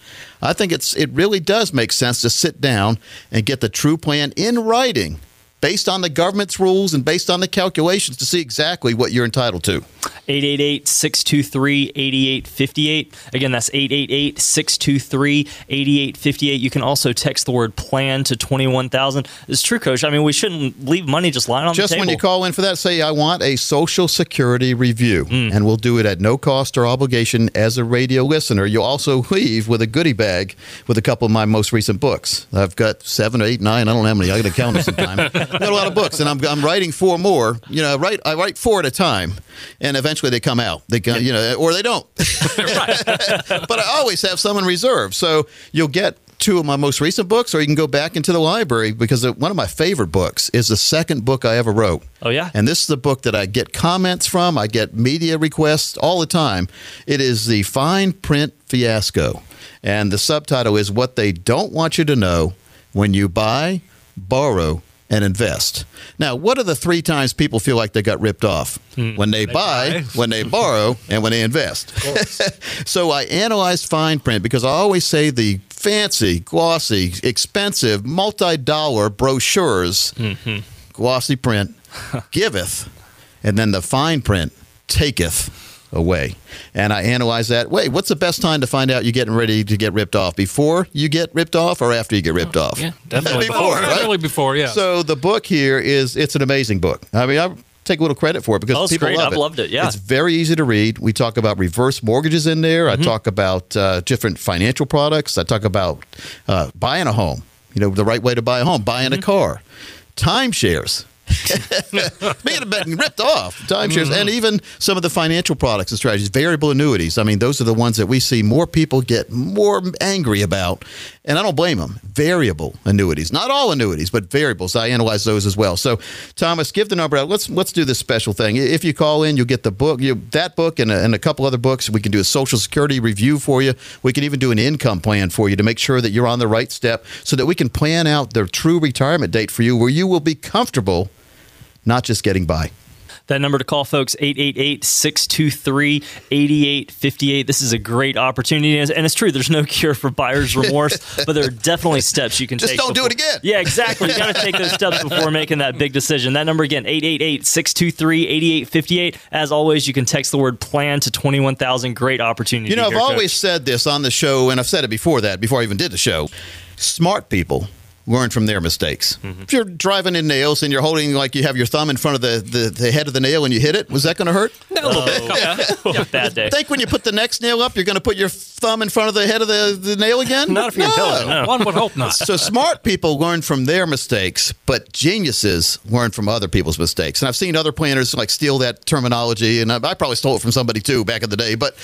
I think it's it really does make sense to sit down and get the true plan in writing. Based on the government's rules and based on the calculations to see exactly what you're entitled to. 888 623 8858. Again, that's 888 623 8858. You can also text the word plan to 21000. It's true, Coach. I mean, we shouldn't leave money just lying on Just the table. when you call in for that, say, I want a Social Security review. Mm. And we'll do it at no cost or obligation as a radio listener. You'll also leave with a goodie bag with a couple of my most recent books. I've got seven, eight, nine, I don't know how many. I got to count them sometime. I've got a lot of books, and I'm, I'm writing four more. You know, I write, I write four at a time, and eventually they come out. They come, you know, or they don't. but I always have some in reserve. So you'll get two of my most recent books, or you can go back into the library because one of my favorite books is the second book I ever wrote. Oh, yeah? And this is the book that I get comments from, I get media requests all the time. It is The Fine Print Fiasco. And the subtitle is What They Don't Want You to Know When You Buy, Borrow, and invest. Now, what are the three times people feel like they got ripped off? Hmm. When they, buy, buy. when they borrow, and when they invest. so I analyzed fine print because I always say the fancy, glossy, expensive, multi dollar brochures, mm-hmm. glossy print, giveth, and then the fine print taketh away. And I analyze that. Wait, what's the best time to find out you're getting ready to get ripped off? Before you get ripped off or after you get ripped off? Yeah, definitely Before, right? Definitely before, yeah. So the book here is it's an amazing book. I mean, I take a little credit for it because Oh, people great. love I've it. loved it, yeah. it's very easy to read. We talk about reverse mortgages in there. Mm-hmm. I talk about uh, different financial products. I talk about uh, buying a home. You know, the right way to buy a home, buying Mm-hmm. a car, timeshares. Of getting ripped off, timeshares, Mm-hmm. and even some of the financial products and strategies, variable annuities. I mean, those are the ones that we see more people get more angry about, and I don't blame them. Variable annuities, not all annuities, but variables. I analyze those as well. So, Thomas, give the number out. Let's let's do this special thing. If you call in, you'll get the book, you, that book, and a, and a couple other books. We can do a Social Security review for you. We can even do an income plan for you to make sure that you're on the right step, so that we can plan out the true retirement date for you, where you will be comfortable not just getting by. That number to call, folks, 888 623 8858. This is a great opportunity. And it's true, there's no cure for buyer's remorse, but there are definitely steps you can Just take. Just don't do it again. Yeah, exactly. You got to take those steps before making that big decision. That number again, 888 623 8858. As always, you can text the word plan to 21000. Great opportunity. You know, I've here, Coach. always said this on the show, and I've said it before that, before I even did the show. Smart people learn from their mistakes. Mm-hmm. If you're driving in nails and you're holding like you have your thumb in front of the, the, the head of the nail and you hit it, was that going to hurt? No, Oh, bad day. Think when you put the next nail up, you're going to put your thumb in front of the head of the, the nail again? Not if you can tell it. No. One would hope not. So smart people learn from their mistakes, but geniuses learn from other people's mistakes. And I've seen other planners like steal that terminology, and I, I probably stole it from somebody too back in the day. But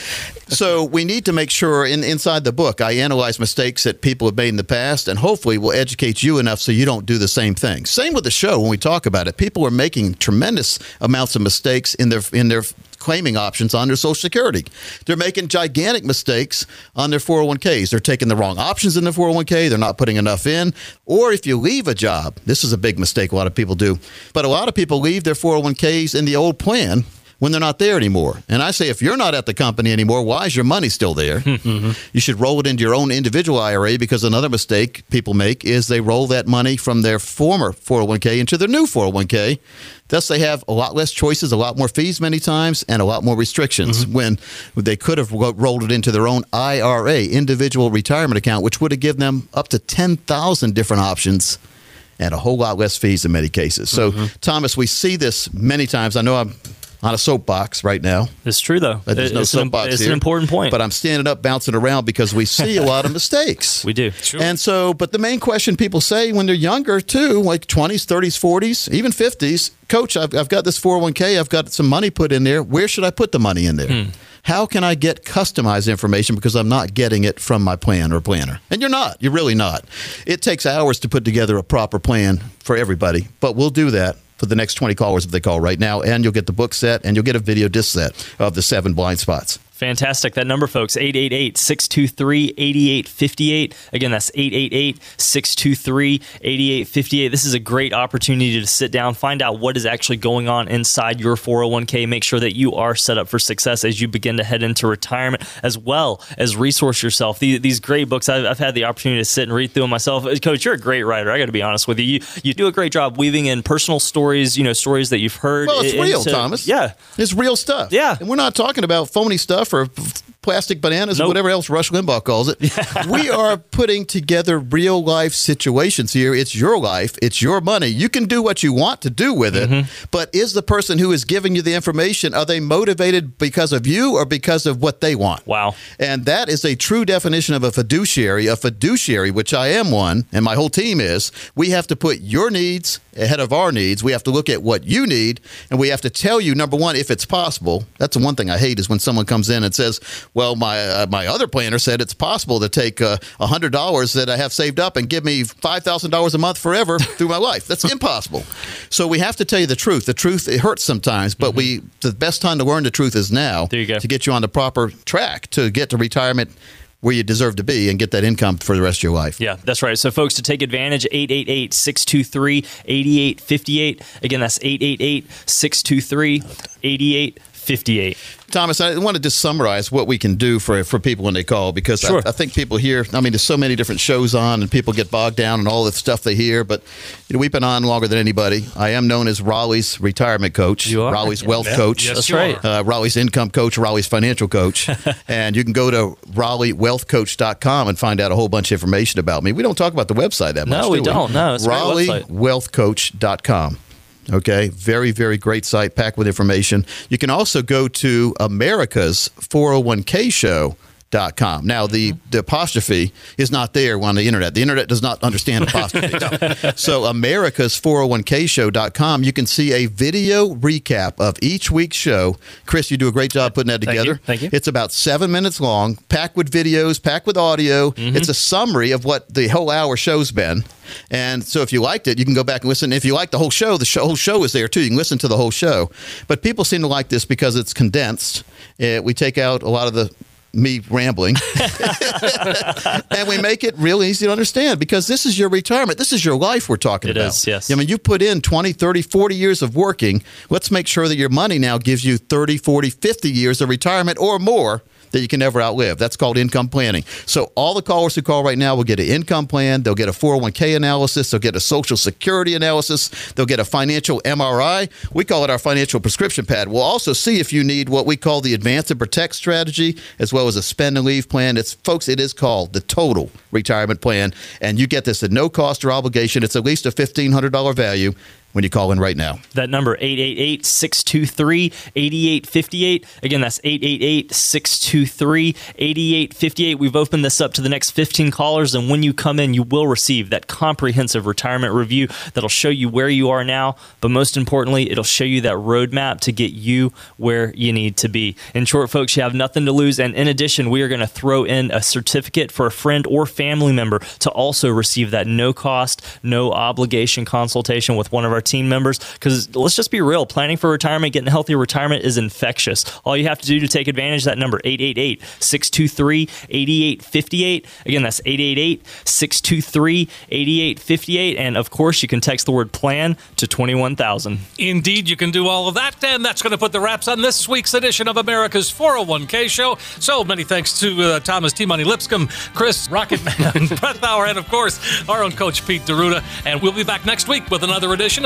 so we need to make sure in, inside the book, I analyze mistakes that people have made in the past, and hopefully we'll educate you enough so you don't do the same thing. Same with the show when we talk about it. People are making tremendous amounts of mistakes in their in their claiming options on their Social Security. They're making gigantic mistakes on their 401ks. They're taking the wrong options in their 401k. They're not putting enough in. Or if you leave a job, this is a big mistake a lot of people do, but a lot of people leave their 401ks in the old plan when they're not there anymore. And I say, if you're not at the company anymore, why is your money still there? Mm-hmm. You should roll it into your own individual IRA because another mistake people make is they roll that money from their former 401k into their new 401k. Thus, they have a lot less choices, a lot more fees many times, and a lot more restrictions mm-hmm. when they could have rolled it into their own IRA, individual retirement account, which would have given them up to 10,000 different options and a whole lot less fees in many cases. So, mm-hmm. Thomas, we see this many times. I know I'm on a soapbox right now. It's true though. But there's no it's an, soapbox it's here. an important point. But I'm standing up, bouncing around because we see a lot of mistakes. we do. And so, but the main question people say when they're younger too, like 20s, 30s, 40s, even 50s, Coach, I've, I've got this 401k, I've got some money put in there. Where should I put the money in there? Hmm. How can I get customized information because I'm not getting it from my plan or planner? And you're not. You're really not. It takes hours to put together a proper plan for everybody, but we'll do that for the next 20 callers if they call right now. And you'll get the book set and you'll get a video disc set of the seven blind spots. Fantastic. That number, folks, 888 623 8858. Again, that's 888 623 8858. This is a great opportunity to sit down, find out what is actually going on inside your 401k, make sure that you are set up for success as you begin to head into retirement, as well as resource yourself. These, these great books, I've, I've had the opportunity to sit and read through them myself. Uh, Coach, you're a great writer. I got to be honest with you. you. You do a great job weaving in personal stories, you know, stories that you've heard. Well, it's i- real, Thomas. Yeah. It's real stuff. Yeah. And we're not talking about phony stuff or plastic bananas or whatever else Rush Limbaugh calls it. we are putting together real life situations here. It's your life, it's your money. You can do what you want to do with it, Mm-hmm. but is the person who is giving you the information are they motivated because of you or because of what they want? Wow. And that is a true definition of a fiduciary. A fiduciary, which I am one, and my whole team is, we have to put your needs ahead of our needs. We have to look at what you need, and we have to tell you, number one, if it's possible. That's the one thing I hate is when someone comes in and says, well, my, uh, my other planner said it's possible to take uh, $100 that I have saved up and give me $5,000 a month forever through my life. That's impossible. So we have to tell you the truth. The truth, it hurts sometimes, but we the best time to learn the truth is now There you go. to get you on the proper track to get to retirement where you deserve to be and get that income for the rest of your life. Yeah, that's right. So, folks, to take advantage, 888 623 8858. Again, that's 888 623 8858. Thomas, I want to just summarize what we can do for for people when they call because Sure. I, I think people hear. I mean, there's so many different shows on, and people get bogged down in all the stuff they hear. But you know, we've been on longer than anybody. I am known as Raleigh's retirement coach, You are? Raleigh's wealth coach. Yes, That's you right. are. uh, Raleigh's income coach, Raleigh's financial coach. and you can go to raleighwealthcoach.com and find out a whole bunch of information about me. We don't talk about the website that much. No, we do don't. No, it's a great raleighwealthcoach.com. Okay, very, very great site packed with information. You can also go to America's 401k show. Dot com. Now the, the apostrophe is not there on the internet. The internet does not understand apostrophe. so America's 401k show.com, you can see a video recap of each week's show. Chris, you do a great job putting that Thank you. together. Thank you. It's about seven minutes long, packed with videos, packed with audio. Mm-hmm. It's a summary of what the whole hour show's been. And so if you liked it, you can go back and listen. If you like the whole show, the show, whole show is there too. You can listen to the whole show. But people seem to like this because it's condensed. Uh, we take out a lot of the me rambling. And we make it real easy to understand because this is your retirement. This is your life we're talking It about. is, yes. i mean you put in 20 30 40 years of working. Let's make sure that your money now gives you 30 40 50 years of retirement or more that you can never outlive. That's called income planning. So all the callers who call right now will get an income plan. They'll get a 401k analysis. They'll get a social security analysis. They'll get a financial MRI. We call it our financial prescription pad. We'll also see if you need what we call the advance and protect strategy, as well as a spend and leave plan. It's folks, it is called the total retirement plan, and you get this at no cost or obligation. It's at least a fifteen hundred dollar value when you call in right now. That number 888-623-8858. Again, that's 888-623-8858. We've opened this up to the next 15 callers and when you come in, you will receive that comprehensive retirement review that'll show you where you are now, but most importantly, it'll show you that roadmap to get you where you need to be. In short, folks, you have nothing to lose and in addition, we are going to throw in a certificate for a friend or family member to also receive that no cost, no obligation consultation with one of our team members because let's just be real planning for retirement getting a healthy retirement is infectious all you have to do to take advantage of that number 888-623-8858 again that's 888-623-8858 and of course you can text the word plan to 21000 Indeed, you can do all of that, and that's going to put the wraps on this week's edition of America's 401k show. So many thanks to uh, Thomas T. Money Lipscomb, Chris Rocketman, Brett Bauer, and of course, our own coach Pete D'Arruda. And we'll be back next week with another edition